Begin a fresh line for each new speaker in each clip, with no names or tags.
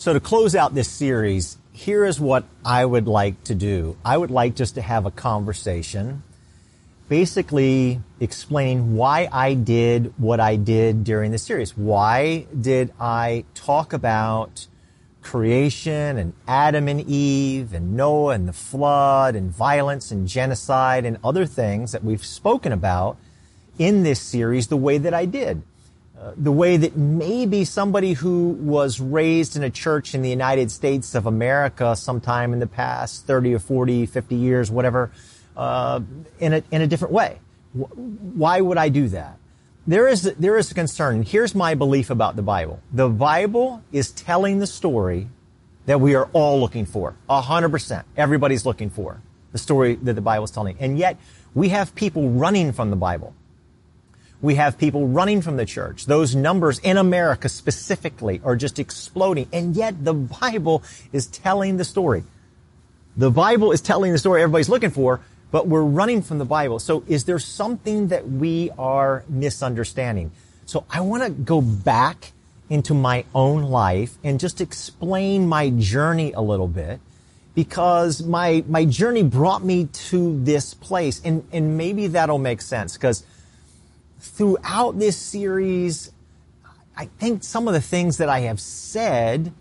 So to close out this series, here is what I would like to do. I would like just to have a conversation, basically explain why I did what I did during the series. Why did I talk about creation and Adam and Eve and Noah and the flood and violence and genocide and other things that we've spoken about in this series the way that I did? Uh, the way that maybe somebody who was raised in a church in the United States of America sometime in the past 30 or 40, 50 years, whatever, uh, in, a, in a different way. Why would I do that? There is, there is a concern. Here's my belief about the Bible. The Bible is telling the story that we are all looking for. A hundred percent. Everybody's looking for the story that the Bible is telling. And yet we have people running from the Bible we have people running from the church. Those numbers in America specifically are just exploding. And yet the Bible is telling the story. The Bible is telling the story everybody's looking for, but we're running from the Bible. So is there something that we are misunderstanding? So I want to go back into my own life and just explain my journey a little bit because my, my journey brought me to this place and, and maybe that'll make sense because throughout this series, I think some of the things that I have said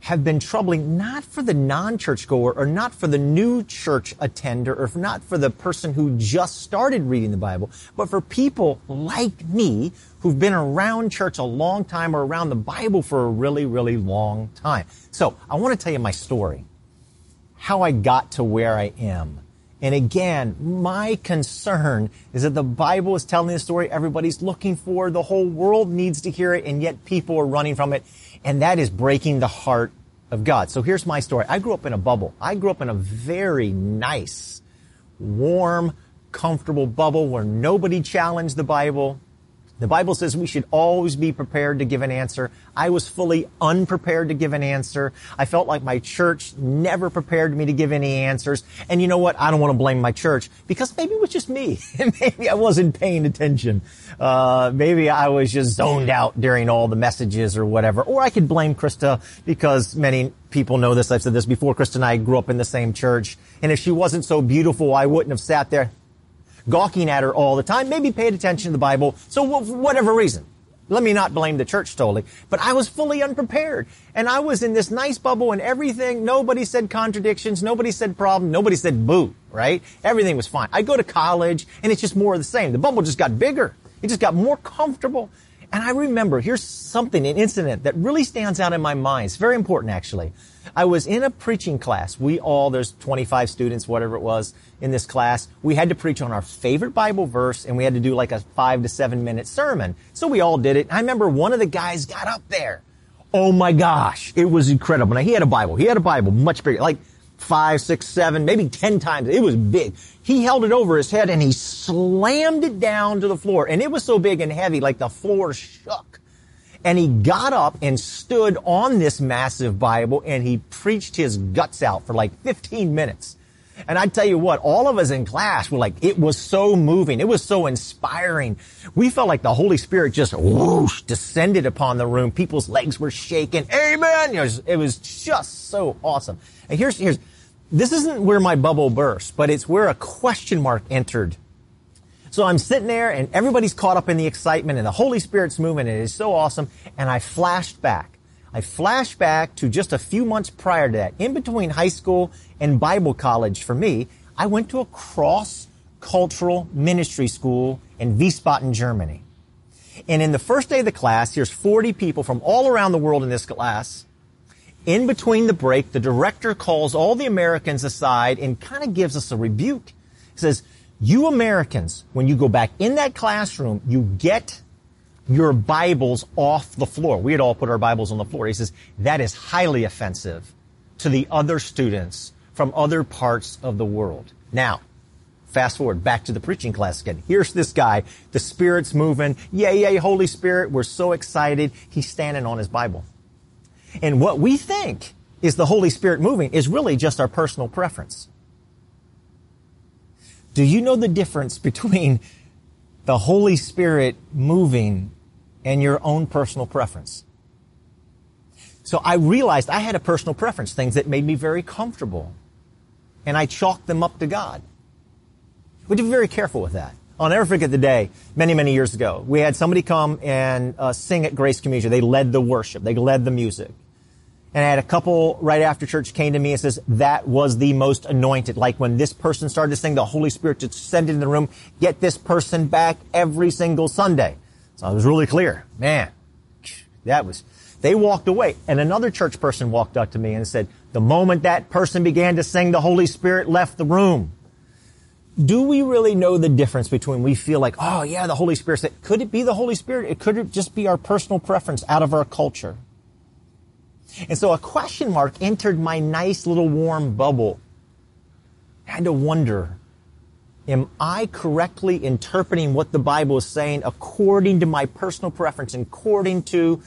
have been troubling, not for the non-church goer or not for the new church attender or not for the person who just started reading the Bible, but for people like me who've been around church a long time or around the Bible for a really, really long time. So I want to tell you my story. How I got to where I am. And again, my concern is that the Bible is telling the story everybody's looking for. The whole world needs to hear it, and yet people are running from it. And that is breaking the heart of God. So here's my story. I grew up in a bubble. I grew up in a very nice, warm, comfortable bubble where nobody challenged the Bible. The Bible says we should always be prepared to give an answer. I was fully unprepared to give an answer. I felt like my church never prepared me to give any answers. And you know what? I don't want to blame my church because maybe it was just me. maybe I wasn't paying attention. Uh, maybe I was just zoned out during all the messages or whatever. Or I could blame Krista because many people know this. I've said this before. Krista and I grew up in the same church. And if she wasn't so beautiful, I wouldn't have sat there gawking at her all the time, maybe paid attention to the Bible. So whatever reason. Let me not blame the church totally, but I was fully unprepared. And I was in this nice bubble and everything, nobody said contradictions, nobody said problem, nobody said boo, right? Everything was fine. I go to college and it's just more of the same. The bubble just got bigger. It just got more comfortable. And I remember, here's something, an incident that really stands out in my mind. It's very important actually. I was in a preaching class. We all, there's 25 students, whatever it was, in this class. We had to preach on our favorite Bible verse and we had to do like a five to seven minute sermon. So we all did it. I remember one of the guys got up there. Oh my gosh. It was incredible. Now he had a Bible. He had a Bible much bigger, like five, six, seven, maybe ten times. It was big. He held it over his head and he slammed it down to the floor. And it was so big and heavy, like the floor shook. And he got up and stood on this massive Bible and he preached his guts out for like 15 minutes. And I tell you what, all of us in class were like, it was so moving. It was so inspiring. We felt like the Holy Spirit just whoosh descended upon the room. People's legs were shaking. Amen. It was, it was just so awesome. And here's, here's, this isn't where my bubble burst, but it's where a question mark entered so I'm sitting there and everybody's caught up in the excitement and the Holy Spirit's and it is so awesome. And I flashed back. I flashed back to just a few months prior to that. In between high school and Bible college for me, I went to a cross cultural ministry school in Wiesbaden, Germany. And in the first day of the class, here's 40 people from all around the world in this class. In between the break, the director calls all the Americans aside and kind of gives us a rebuke. He says, you Americans, when you go back in that classroom, you get your Bibles off the floor. We had all put our Bibles on the floor. He says, that is highly offensive to the other students from other parts of the world. Now, fast forward back to the preaching class again. Here's this guy. The Spirit's moving. Yay, yay, Holy Spirit. We're so excited. He's standing on his Bible. And what we think is the Holy Spirit moving is really just our personal preference. Do you know the difference between the Holy Spirit moving and your own personal preference? So I realized I had a personal preference, things that made me very comfortable. And I chalked them up to God. We have be very careful with that. I'll never forget the day, many, many years ago. We had somebody come and uh, sing at Grace Community. They led the worship. They led the music. And I had a couple right after church came to me and says, that was the most anointed. Like when this person started to sing, the Holy Spirit descended in the room. Get this person back every single Sunday. So it was really clear. Man, that was, they walked away. And another church person walked up to me and said, the moment that person began to sing, the Holy Spirit left the room do we really know the difference between we feel like, oh yeah, the Holy Spirit said, could it be the Holy Spirit? It could just be our personal preference out of our culture. And so a question mark entered my nice little warm bubble. I had to wonder, am I correctly interpreting what the Bible is saying according to my personal preference, according to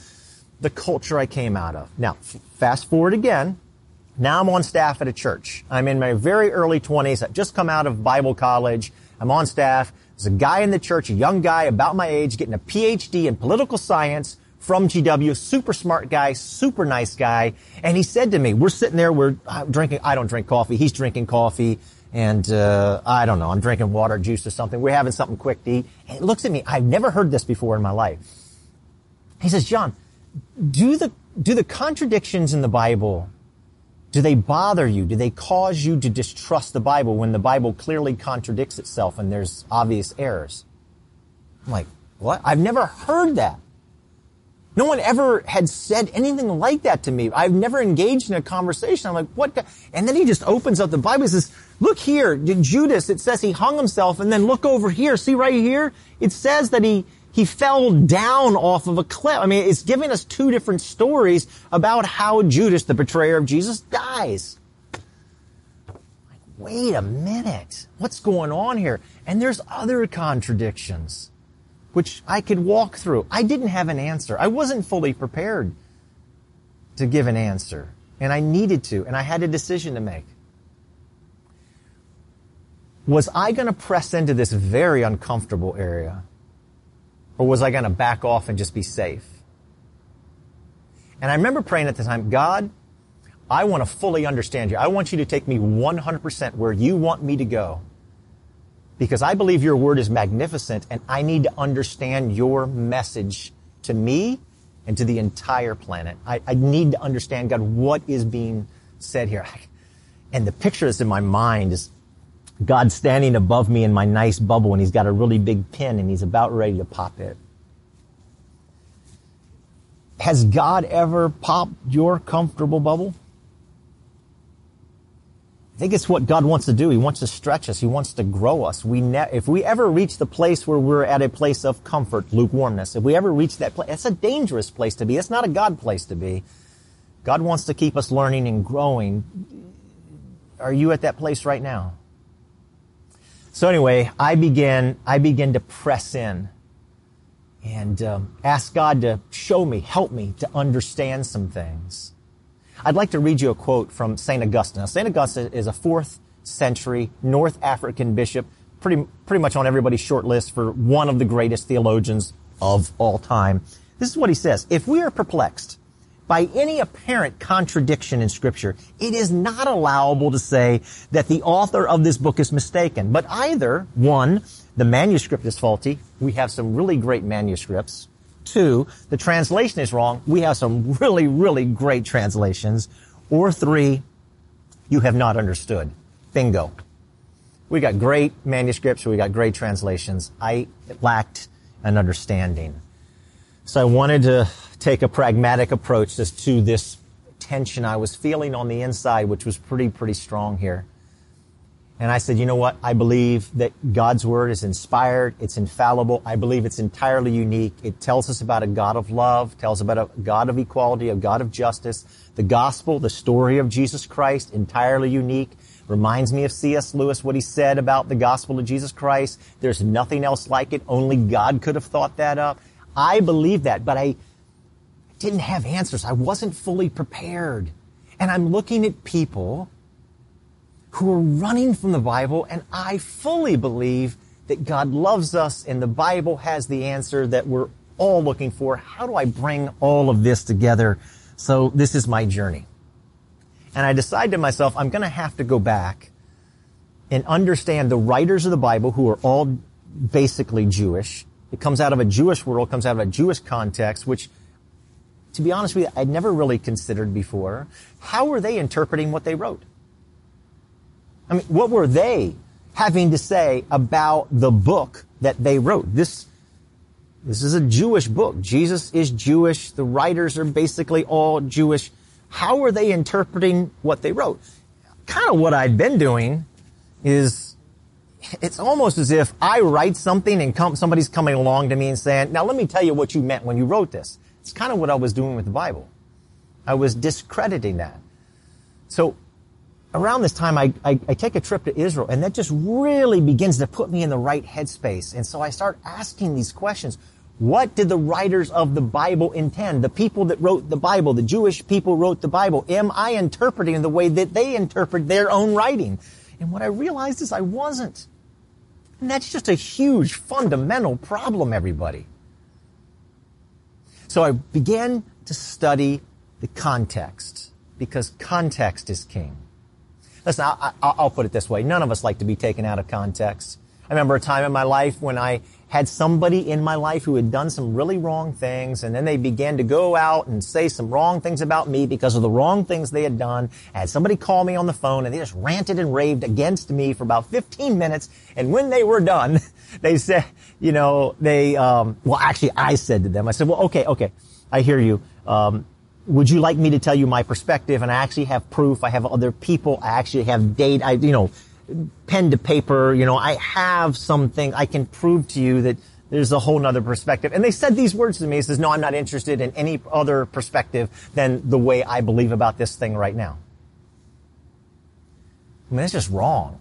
the culture I came out of? Now, fast forward again. Now I'm on staff at a church. I'm in my very early 20s. I've just come out of Bible college. I'm on staff. There's a guy in the church, a young guy about my age, getting a PhD in political science from GW, super smart guy, super nice guy. And he said to me, we're sitting there, we're drinking, I don't drink coffee, he's drinking coffee, and uh, I don't know, I'm drinking water, juice or something. We're having something quick to eat. And he looks at me, I've never heard this before in my life. He says, John, do the, do the contradictions in the Bible do they bother you? Do they cause you to distrust the Bible when the Bible clearly contradicts itself and there's obvious errors? I'm like, what? I've never heard that. No one ever had said anything like that to me. I've never engaged in a conversation. I'm like, what? And then he just opens up the Bible and says, look here, Judas, it says he hung himself and then look over here. See right here? It says that he, he fell down off of a cliff. I mean, it's giving us two different stories about how Judas, the betrayer of Jesus, dies. Like, wait a minute. What's going on here? And there's other contradictions, which I could walk through. I didn't have an answer. I wasn't fully prepared to give an answer. And I needed to, and I had a decision to make. Was I going to press into this very uncomfortable area? Or was I going to back off and just be safe? And I remember praying at the time, God, I want to fully understand you. I want you to take me 100% where you want me to go. Because I believe your word is magnificent and I need to understand your message to me and to the entire planet. I, I need to understand, God, what is being said here. And the picture that's in my mind is God standing above me in my nice bubble and he's got a really big pin and he's about ready to pop it. Has God ever popped your comfortable bubble? I think it's what God wants to do. He wants to stretch us. He wants to grow us. We ne- if we ever reach the place where we're at a place of comfort, lukewarmness, if we ever reach that place, that's a dangerous place to be. It's not a God place to be. God wants to keep us learning and growing. Are you at that place right now? So anyway, I begin, I begin to press in and um, ask God to show me, help me to understand some things. I'd like to read you a quote from St. Augustine. Now, St. Augustine is a fourth century North African bishop, pretty, pretty much on everybody's short list for one of the greatest theologians of all time. This is what he says. If we are perplexed by any apparent contradiction in scripture, it is not allowable to say that the author of this book is mistaken. But either, one, the manuscript is faulty. We have some really great manuscripts. Two, the translation is wrong. We have some really, really great translations. Or three, you have not understood. Bingo. We got great manuscripts. We got great translations. I lacked an understanding. So I wanted to take a pragmatic approach as to this tension I was feeling on the inside, which was pretty, pretty strong here. And I said, you know what? I believe that God's word is inspired. It's infallible. I believe it's entirely unique. It tells us about a God of love, tells about a God of equality, a God of justice. The gospel, the story of Jesus Christ, entirely unique. Reminds me of C.S. Lewis, what he said about the gospel of Jesus Christ. There's nothing else like it. Only God could have thought that up. I believe that, but I didn't have answers. I wasn't fully prepared. And I'm looking at people who are running from the Bible, and I fully believe that God loves us and the Bible has the answer that we're all looking for. How do I bring all of this together So this is my journey. And I decided to myself, I'm going to have to go back and understand the writers of the Bible who are all basically Jewish. It comes out of a Jewish world, comes out of a Jewish context, which, to be honest with you, I'd never really considered before. How were they interpreting what they wrote? I mean, what were they having to say about the book that they wrote? This, this is a Jewish book. Jesus is Jewish. The writers are basically all Jewish. How are they interpreting what they wrote? Kind of what I'd been doing is it's almost as if I write something and come, somebody's coming along to me and saying, now let me tell you what you meant when you wrote this. It's kind of what I was doing with the Bible. I was discrediting that. So around this time, I, I, I, take a trip to Israel, and that just really begins to put me in the right headspace. And so I start asking these questions. What did the writers of the Bible intend? The people that wrote the Bible, the Jewish people wrote the Bible. Am I interpreting the way that they interpret their own writing? And what I realized is I wasn't. And that's just a huge fundamental problem, everybody. So I began to study the context because context is king. Listen, I, will put it this way. None of us like to be taken out of context. I remember a time in my life when I had somebody in my life who had done some really wrong things and then they began to go out and say some wrong things about me because of the wrong things they had done. I had somebody call me on the phone and they just ranted and raved against me for about 15 minutes and when they were done, they said, you know, they, um, well actually I said to them, I said, well okay, okay, I hear you. Um, would you like me to tell you my perspective? And I actually have proof. I have other people. I actually have date. I, you know, pen to paper, you know, I have something I can prove to you that there's a whole nother perspective. And they said these words to me. He says, no, I'm not interested in any other perspective than the way I believe about this thing right now. I mean, that's just wrong.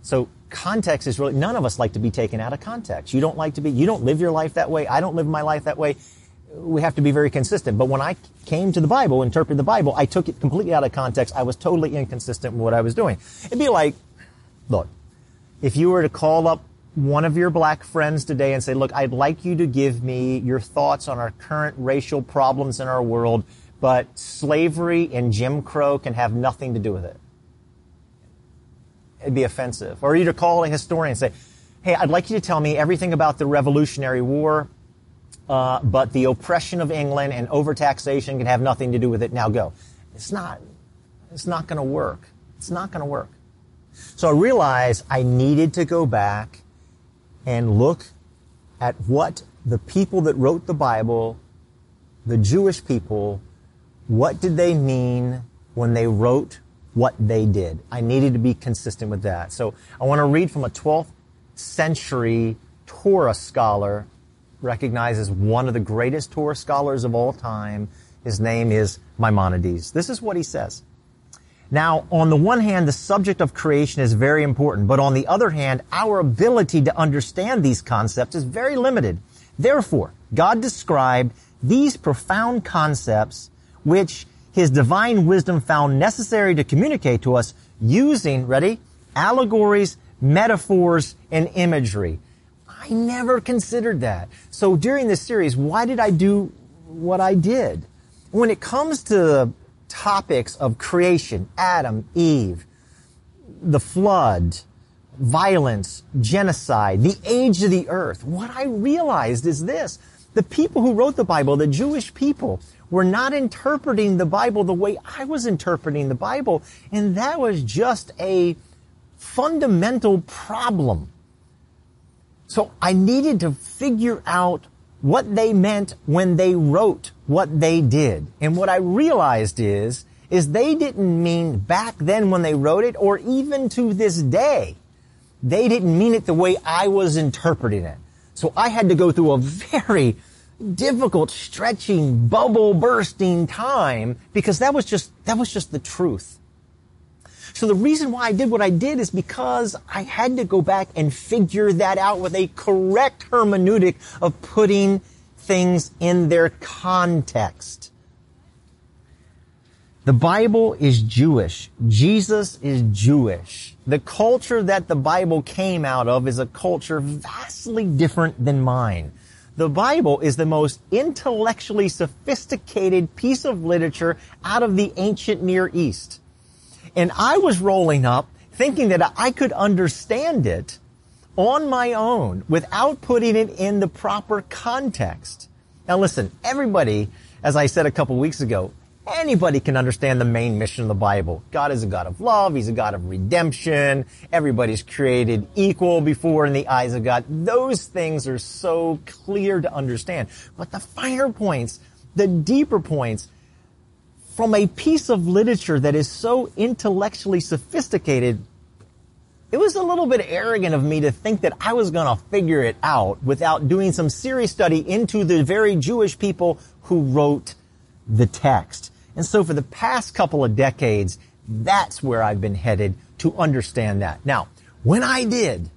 So context is really, none of us like to be taken out of context. You don't like to be, you don't live your life that way. I don't live my life that way we have to be very consistent. But when I came to the Bible, interpreted the Bible, I took it completely out of context. I was totally inconsistent with what I was doing. It'd be like, look, if you were to call up one of your black friends today and say, look, I'd like you to give me your thoughts on our current racial problems in our world, but slavery and Jim Crow can have nothing to do with it. It'd be offensive. Or you to call a historian and say, hey, I'd like you to tell me everything about the Revolutionary War, uh, but the oppression of England and overtaxation can have nothing to do with it. Now go. It's not. It's not going to work. It's not going to work. So I realized I needed to go back and look at what the people that wrote the Bible, the Jewish people, what did they mean when they wrote what they did? I needed to be consistent with that. So I want to read from a 12th century Torah scholar recognized as one of the greatest Torah scholars of all time. His name is Maimonides. This is what he says. Now, on the one hand, the subject of creation is very important, but on the other hand, our ability to understand these concepts is very limited. Therefore, God described these profound concepts which his divine wisdom found necessary to communicate to us using, ready, allegories, metaphors, and imagery. I never considered that. So during this series, why did I do what I did? When it comes to the topics of creation, Adam, Eve, the flood, violence, genocide, the age of the earth, what I realized is this. The people who wrote the Bible, the Jewish people, were not interpreting the Bible the way I was interpreting the Bible. And that was just a fundamental problem. So I needed to figure out what they meant when they wrote what they did. And what I realized is, is they didn't mean back then when they wrote it or even to this day. They didn't mean it the way I was interpreting it. So I had to go through a very difficult, stretching, bubble bursting time because that was just, that was just the truth. So the reason why I did what I did is because I had to go back and figure that out with a correct hermeneutic of putting things in their context. The Bible is Jewish. Jesus is Jewish. The culture that the Bible came out of is a culture vastly different than mine. the Bible is the most intellectually sophisticated piece of literature out of the ancient Near East. And I was rolling up thinking that I could understand it on my own without putting it in the proper context. Now listen, everybody, as I said a couple weeks ago, Anybody can understand the main mission of the Bible. God is a God of love. He's a God of redemption. Everybody's created equal before in the eyes of God. Those things are so clear to understand. But the finer points, the deeper points, from a piece of literature that is so intellectually sophisticated, it was a little bit arrogant of me to think that I was going to figure it out without doing some serious study into the very Jewish people who wrote the text. And so for the past couple of decades, that's where I've been headed to understand that. Now, when I did,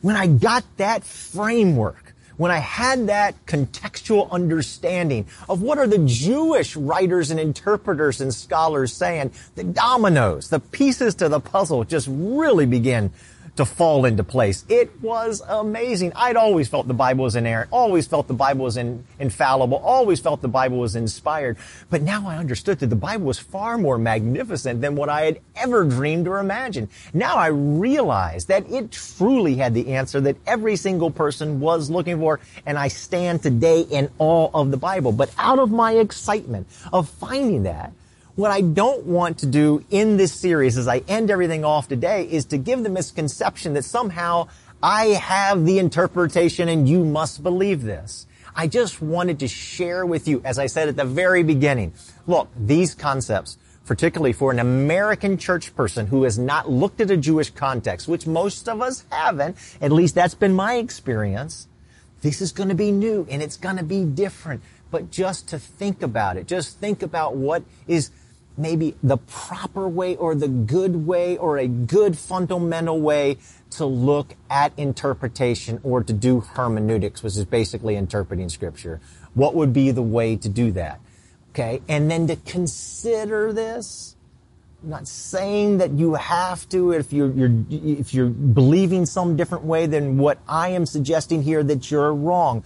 when I got that framework, when I had that contextual understanding of what are the Jewish writers and interpreters and scholars saying, the dominoes, the pieces to the puzzle just really begin to fall into place. It was amazing. I'd always felt the Bible was inerrant, always felt the Bible was in, infallible, always felt the Bible was inspired. But now I understood that the Bible was far more magnificent than what I had ever dreamed or imagined. Now I realized that it truly had the answer that every single person was looking for, and I stand today in awe of the Bible. But out of my excitement of finding that, what I don't want to do in this series as I end everything off today is to give the misconception that somehow I have the interpretation and you must believe this. I just wanted to share with you, as I said at the very beginning, look, these concepts, particularly for an American church person who has not looked at a Jewish context, which most of us haven't, at least that's been my experience, this is going to be new and it's going to be different. But just to think about it, just think about what is maybe the proper way or the good way or a good fundamental way to look at interpretation or to do hermeneutics, which is basically interpreting scripture. What would be the way to do that? Okay. And then to consider this. I'm not saying that you have to if you're, you're, if you're believing some different way than what I am suggesting here that you're wrong.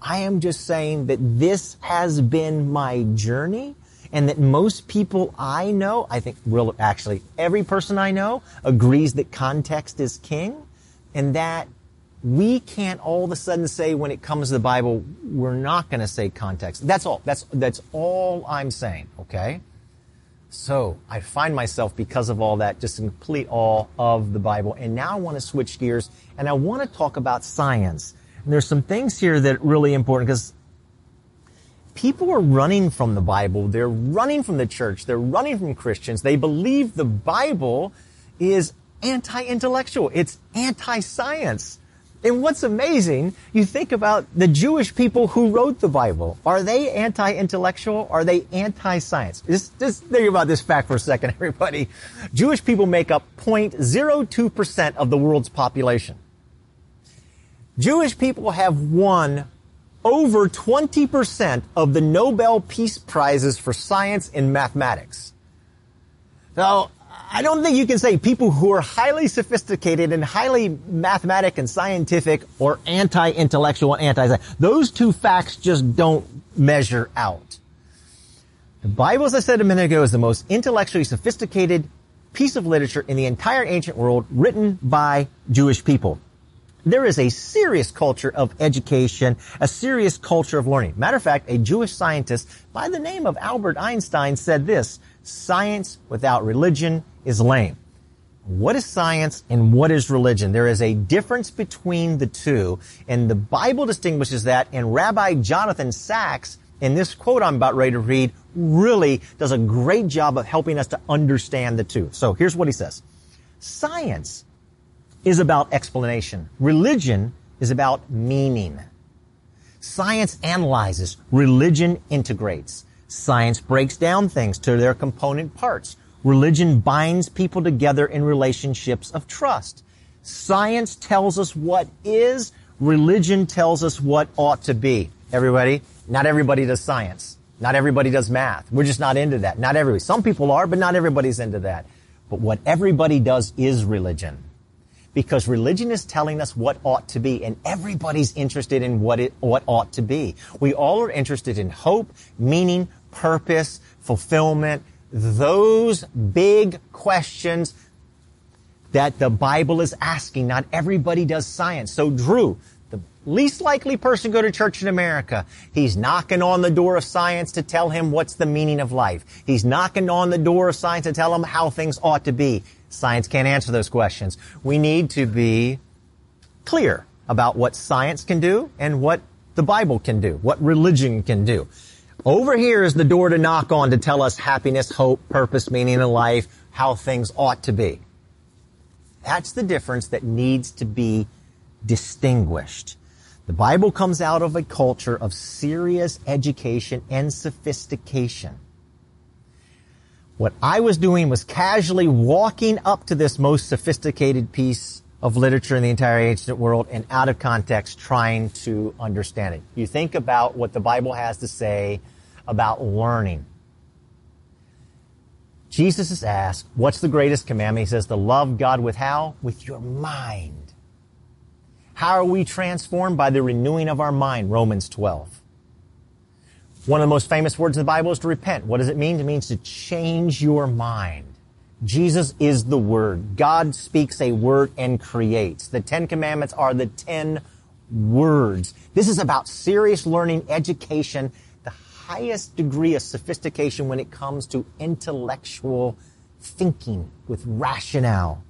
I am just saying that this has been my journey and that most people I know, I think real, actually every person I know agrees that context is king and that we can't all of a sudden say when it comes to the Bible, we're not going to say context. That's all. That's, that's all I'm saying. Okay. So I find myself because of all that just in complete awe of the Bible. And now I want to switch gears and I want to talk about science. And there's some things here that are really important because people are running from the Bible. They're running from the church. They're running from Christians. They believe the Bible is anti-intellectual. It's anti-science. And what's amazing, you think about the Jewish people who wrote the Bible. Are they anti-intellectual? Are they anti-science? Just, just think about this fact for a second, everybody. Jewish people make up 0.02% of the world's population. Jewish people have won over 20% of the Nobel Peace Prizes for science and mathematics. Now, I don't think you can say people who are highly sophisticated and highly mathematic and scientific or anti-intellectual and anti-science. Those two facts just don't measure out. The Bible, as I said a minute ago, is the most intellectually sophisticated piece of literature in the entire ancient world written by Jewish people there is a serious culture of education, a serious culture of learning. Matter of fact, a Jewish scientist by the name of Albert Einstein said this, science without religion is lame. What is science and what is religion? There is a difference between the two, and the Bible distinguishes that, and Rabbi Jonathan Sacks, in this quote I'm about ready to read, really does a great job of helping us to understand the two. So here's what he says. Science is about explanation. Religion is about meaning. Science analyzes. Religion integrates. Science breaks down things to their component parts. Religion binds people together in relationships of trust. Science tells us what is. Religion tells us what ought to be. Everybody, not everybody does science. Not everybody does math. We're just not into that. Not everybody. Some people are, but not everybody's into that. But what everybody does is religion. Because religion is telling us what ought to be and everybody's interested in what it what ought to be. We all are interested in hope, meaning, purpose, fulfillment, those big questions that the Bible is asking. Not everybody does science. So Drew, the least likely person to go to church in America, he's knocking on the door of science to tell him what's the meaning of life. He's knocking on the door of science to tell him how things ought to be. Science can't answer those questions. We need to be clear about what science can do and what the Bible can do, what religion can do. Over here is the door to knock on to tell us happiness, hope, purpose, meaning in life, how things ought to be. That's the difference that needs to be distinguished. The Bible comes out of a culture of serious education and sophistication. What I was doing was casually walking up to this most sophisticated piece of literature in the entire ancient world and out of context trying to understand it. You think about what the Bible has to say about learning. Jesus is asked, what's the greatest commandment? He says to love God with how? With your mind. How are we transformed? By the renewing of our mind, Romans 12. One of the most famous words in the Bible is to repent. What does it mean? It means to change your mind. Jesus is the Word. God speaks a word and creates. The Ten Commandments are the ten words. This is about serious learning, education, the highest degree of sophistication when it comes to intellectual thinking with rationale.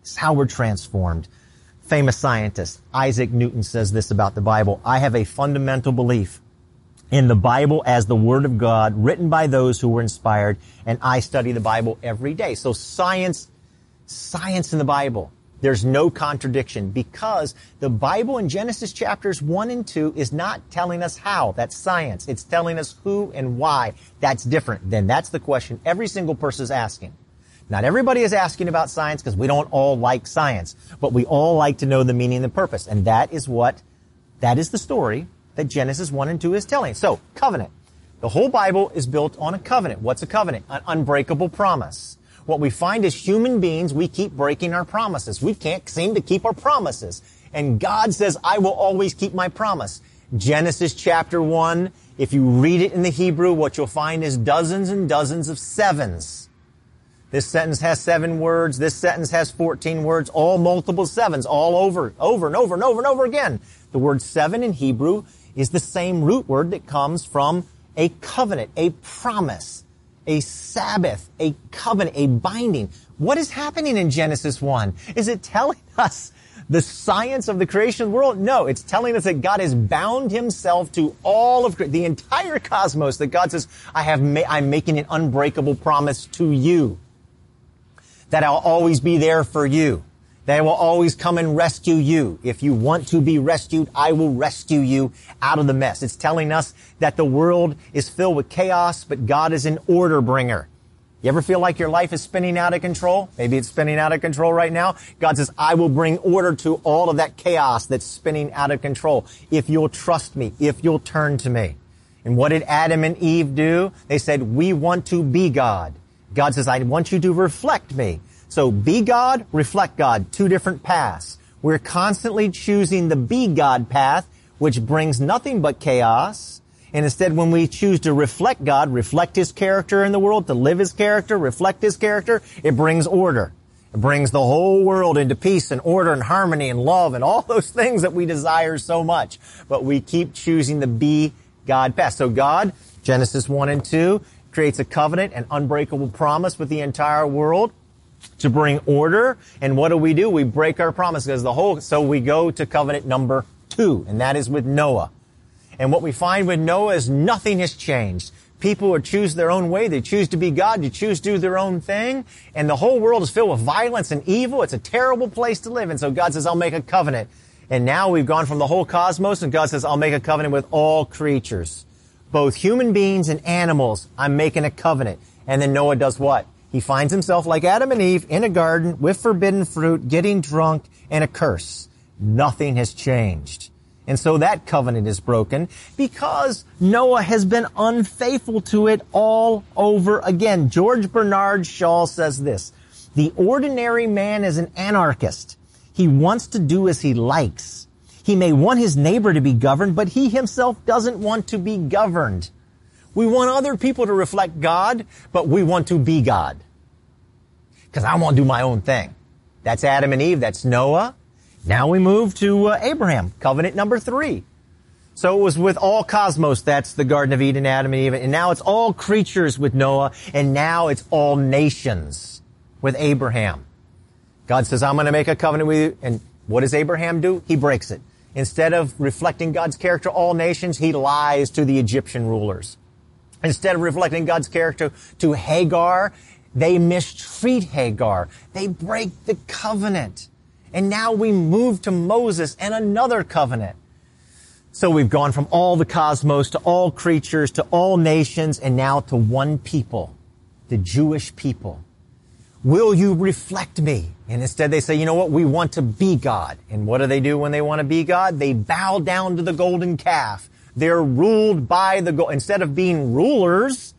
It's how we're transformed. Famous scientist Isaac Newton says this about the Bible. I have a fundamental belief in the Bible as the Word of God, written by those who were inspired, and I study the Bible every day. So science, science in the Bible. There's no contradiction because the Bible in Genesis chapters 1 and 2 is not telling us how. That's science. It's telling us who and why. That's different. Then that's the question every single person is asking. Not everybody is asking about science because we don't all like science, but we all like to know the meaning and the purpose. And that is what, that is the story that Genesis 1 and 2 is telling. So, covenant. The whole Bible is built on a covenant. What's a covenant? An unbreakable promise. What we find is human beings, we keep breaking our promises. We can't seem to keep our promises. And God says, I will always keep my promise. Genesis chapter 1, if you read it in the Hebrew, what you'll find is dozens and dozens of sevens. This sentence has seven words. This sentence has 14 words, all multiple sevens, all over, over and over and over and over again. The word seven in Hebrew is the same root word that comes from a covenant, a promise, a Sabbath, a covenant, a binding. What is happening in Genesis 1? Is it telling us the science of the creation of the world? No, it's telling us that God has bound himself to all of the entire cosmos that God says, I have ma- I'm making an unbreakable promise to you that I'll always be there for you. They will always come and rescue you. If you want to be rescued, I will rescue you out of the mess. It's telling us that the world is filled with chaos, but God is an order bringer. You ever feel like your life is spinning out of control? Maybe it's spinning out of control right now. God says, I will bring order to all of that chaos that's spinning out of control. If you'll trust me, if you'll turn to me. And what did Adam and Eve do? They said, we want to be God. God says, I want you to reflect me. So be God, reflect God, two different paths. We're constantly choosing the be God path, which brings nothing but chaos. And instead, when we choose to reflect God, reflect His character in the world, to live His character, reflect His character, it brings order. It brings the whole world into peace and order and harmony and love and all those things that we desire so much. But we keep choosing the be God path. So God, Genesis 1 and 2, creates a covenant, an unbreakable promise with the entire world to bring order. And what do we do? We break our promise because the whole, so we go to covenant number two, and that is with Noah. And what we find with Noah is nothing has changed. People would choose their own way. They choose to be God. They choose to do their own thing. And the whole world is filled with violence and evil. It's a terrible place to live. And so God says, I'll make a covenant. And now we've gone from the whole cosmos and God says, I'll make a covenant with all creatures. Both human beings and animals. I'm making a covenant. And then Noah does what? He finds himself like Adam and Eve in a garden with forbidden fruit, getting drunk, and a curse. Nothing has changed. And so that covenant is broken because Noah has been unfaithful to it all over again. George Bernard Shaw says this, the ordinary man is an anarchist. He wants to do as he likes. He may want his neighbor to be governed, but he himself doesn't want to be governed. We want other people to reflect God, but we want to be God. Because I want to do my own thing. That's Adam and Eve. That's Noah. Now we move to uh, Abraham, covenant number three. So it was with all cosmos, that's the Garden of Eden, Adam and Eve, and now it's all creatures with Noah, and now it's all nations with Abraham. God says, I'm going to make a covenant with you, and what does Abraham do? He breaks it. Instead of reflecting God's character, all nations, he lies to the Egyptian rulers. Instead of reflecting God's character to Hagar, they mistreat Hagar. They break the covenant. And now we move to Moses and another covenant. So we've gone from all the cosmos to all creatures to all nations and now to one people, the Jewish people. Will you reflect me? And instead they say, you know what? We want to be God. And what do they do when they want to be God? They bow down to the golden calf. They're ruled by the, go- instead of being rulers,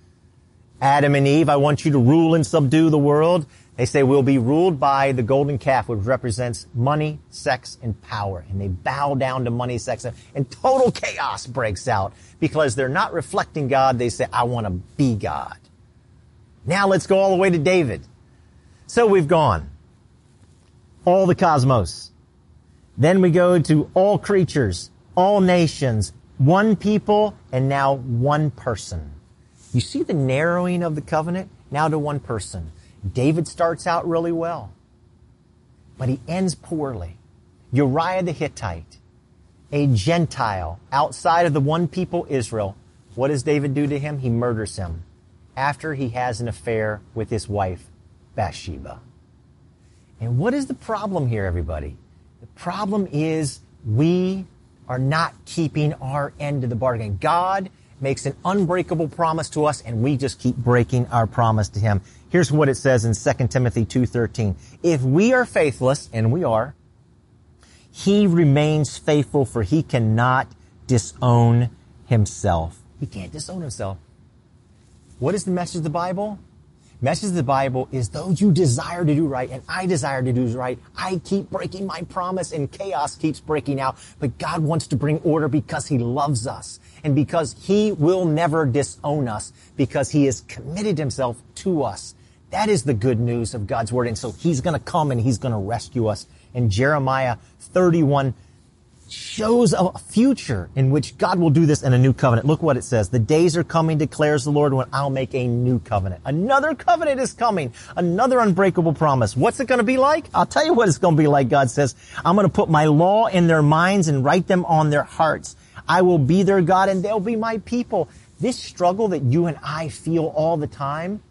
Adam and Eve, I want you to rule and subdue the world. They say we'll be ruled by the golden calf, which represents money, sex, and power. And they bow down to money, sex, and total chaos breaks out because they're not reflecting God. They say, I want to be God. Now let's go all the way to David. So we've gone all the cosmos. Then we go to all creatures, all nations, one people, and now one person. You see the narrowing of the covenant? Now to one person. David starts out really well, but he ends poorly. Uriah the Hittite, a Gentile outside of the one people Israel, what does David do to him? He murders him after he has an affair with his wife, Bathsheba. And what is the problem here, everybody? The problem is we are not keeping our end of the bargain. God makes an unbreakable promise to us and we just keep breaking our promise to him. Here's what it says in 2 Timothy 2:13. If we are faithless, and we are, he remains faithful for he cannot disown himself. He can't disown himself. What is the message of the Bible? Message of the Bible is though you desire to do right and I desire to do right, I keep breaking my promise and chaos keeps breaking out. But God wants to bring order because He loves us and because He will never disown us because He has committed Himself to us. That is the good news of God's Word. And so He's going to come and He's going to rescue us. And Jeremiah 31 shows a future in which God will do this in a new covenant. Look what it says. The days are coming, declares the Lord, when I'll make a new covenant. Another covenant is coming. Another unbreakable promise. What's it going to be like? I'll tell you what it's going to be like, God says. I'm going to put my law in their minds and write them on their hearts. I will be their God and they'll be my people. This struggle that you and I feel all the time,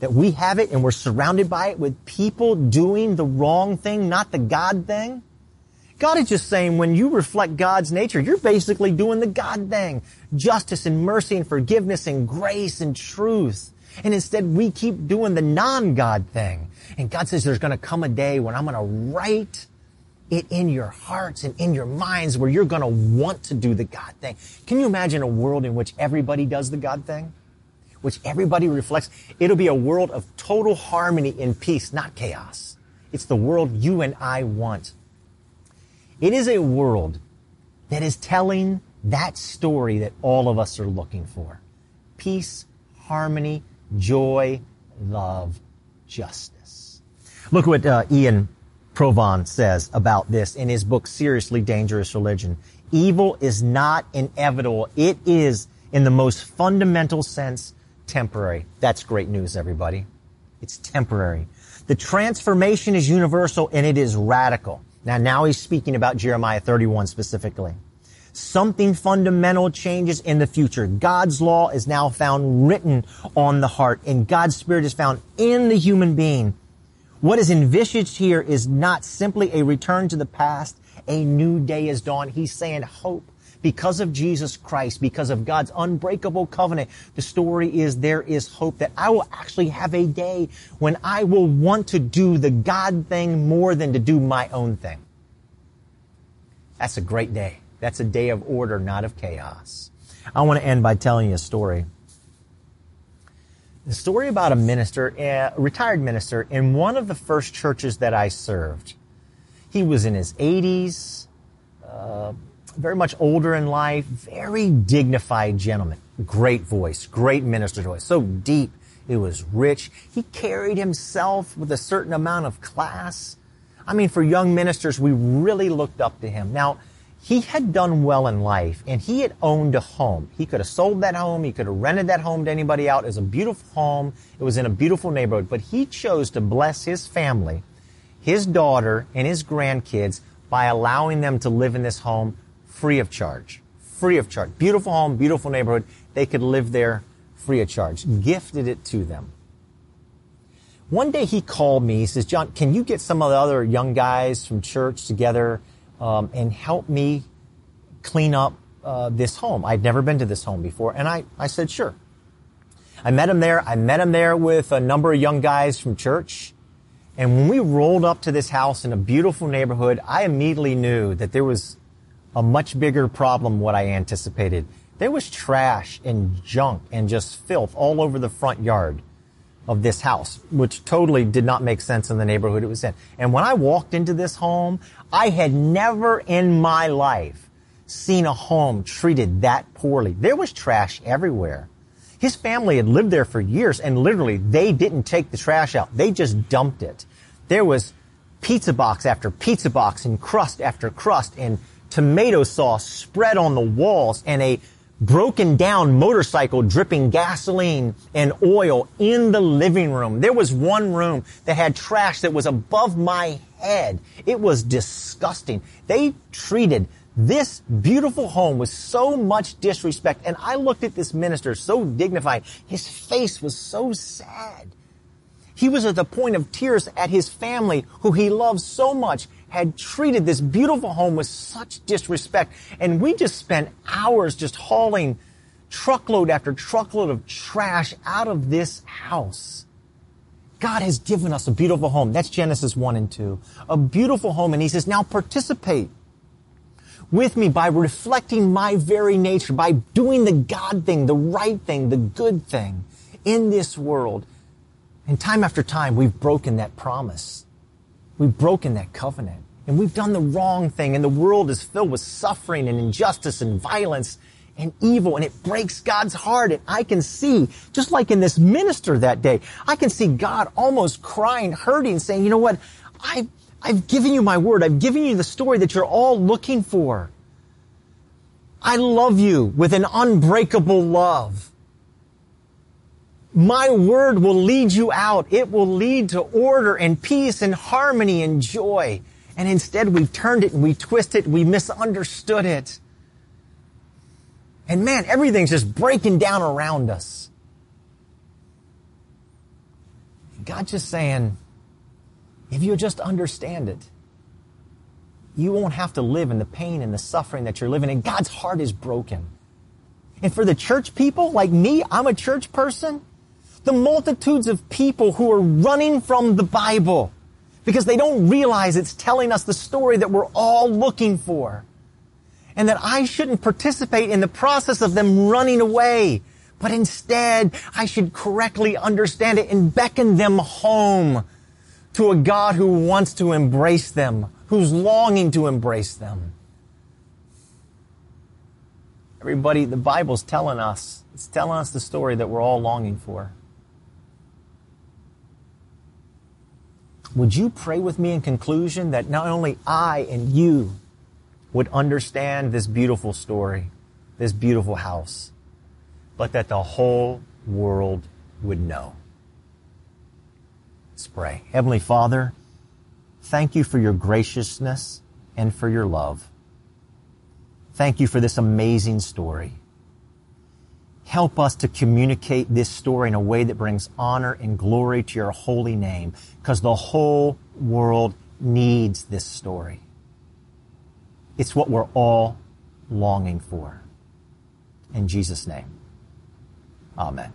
that we have it and we're surrounded by it with people doing the wrong thing, not the God thing. God is just saying when you reflect God's nature, you're basically doing the God thing. Justice and mercy and forgiveness and grace and truth. And instead we keep doing the non-God thing. And God says there's to come a day when I'm to write it in your hearts and in your minds where you're to want to do the God thing. Can you imagine a world in which everybody does the God thing? Which everybody reflects? It'll be a world of total harmony and peace, not chaos. It's the world you and I want. It is a world that is telling that story that all of us are looking for. Peace, harmony, joy, love, justice. Look what uh, Iain Provan says about this in his book, Seriously Dangerous Religion. Evil is not inevitable. It is, in the most fundamental sense, temporary. That's great news, everybody. It's temporary. The transformation is universal and it is radical. Now, now he's speaking about Jeremiah 31 specifically. Something fundamental changes in the future. God's law is now found written on the heart and God's spirit is found in the human being. What is envisaged here is not simply a return to the past. A new day is dawned. He's saying hope because of Jesus Christ, because of God's unbreakable covenant, the story is there is hope that I will actually have a day when I will want to do the God thing more than to do my own thing. That's a great day. That's a day of order, not of chaos. I want to end by telling you a story. The story about a minister, a retired minister in one of the first churches that I served. He was in his 80s, uh, very much older in life, very dignified gentleman. Great voice, great minister voice, so deep. It was rich. He carried himself with a certain amount of class. I mean, for young ministers, we really looked up to him. Now, he had done well in life and he had owned a home. He could have sold that home. He could have rented that home to anybody out. It was a beautiful home. It was in a beautiful neighborhood, but he chose to bless his family, his daughter and his grandkids by allowing them to live in this home free of charge. Free of charge. Beautiful home, beautiful neighborhood. They could live there free of charge. Gifted it to them. One day he called me. He says, John, can you get some of the other young guys from church together um, and help me clean up uh, this home. I'd never been to this home before, and I, I said, sure. I met him there. I met him there with a number of young guys from church. And when we rolled up to this house in a beautiful neighborhood, I immediately knew that there was a much bigger problem what I anticipated. There was trash and junk and just filth all over the front yard of this house, which totally did not make sense in the neighborhood it was in. And when I walked into this home, I had never in my life seen a home treated that poorly. There was trash everywhere. His family had lived there for years and literally they didn't take the trash out. They just dumped it. There was pizza box after pizza box and crust after crust and tomato sauce spread on the walls and a broken down motorcycle dripping gasoline and oil in the living room. There was one room that had trash that was above my head. It was disgusting. They treated this beautiful home with so much disrespect. And I looked at this minister so dignified. His face was so sad. He was at the point of tears at his family who he loved so much had treated this beautiful home with such disrespect. And we just spent hours just hauling truckload after truckload of trash out of this house. God has given us a beautiful home. That's Genesis 1 and 2. A beautiful home. And he says, now participate with me by reflecting my very nature, by doing the God thing, the right thing, the good thing in this world. And time after time, we've broken that promise. We've broken that covenant and we've done the wrong thing and the world is filled with suffering and injustice and violence and evil and it breaks God's heart. And I can see, just like in this minister that day, I can see God almost crying, hurting, saying, you know what? I've I've given you my word. I've given you the story that you're all looking for. I love you with an unbreakable love. My word will lead you out. It will lead to order and peace and harmony and joy. And instead we've turned it and we twisted it we misunderstood it. And man, everything's just breaking down around us. God just saying, if you just understand it, you won't have to live in the pain and the suffering that you're living in. God's heart is broken. And for the church people like me, I'm a church person, the multitudes of people who are running from the Bible because they don't realize it's telling us the story that we're all looking for. And that I shouldn't participate in the process of them running away, but instead I should correctly understand it and beckon them home to a God who wants to embrace them, who's longing to embrace them. Everybody, the Bible's telling us, it's telling us the story that we're all longing for. Would you pray with me in conclusion that not only I and you would understand this beautiful story, this beautiful house, but that the whole world would know? Let's pray. Heavenly Father, thank you for your graciousness and for your love. Thank you for this amazing story. Help us to communicate this story in a way that brings honor and glory to your holy name because the whole world needs this story. It's what we're all longing for. In Jesus' name, amen.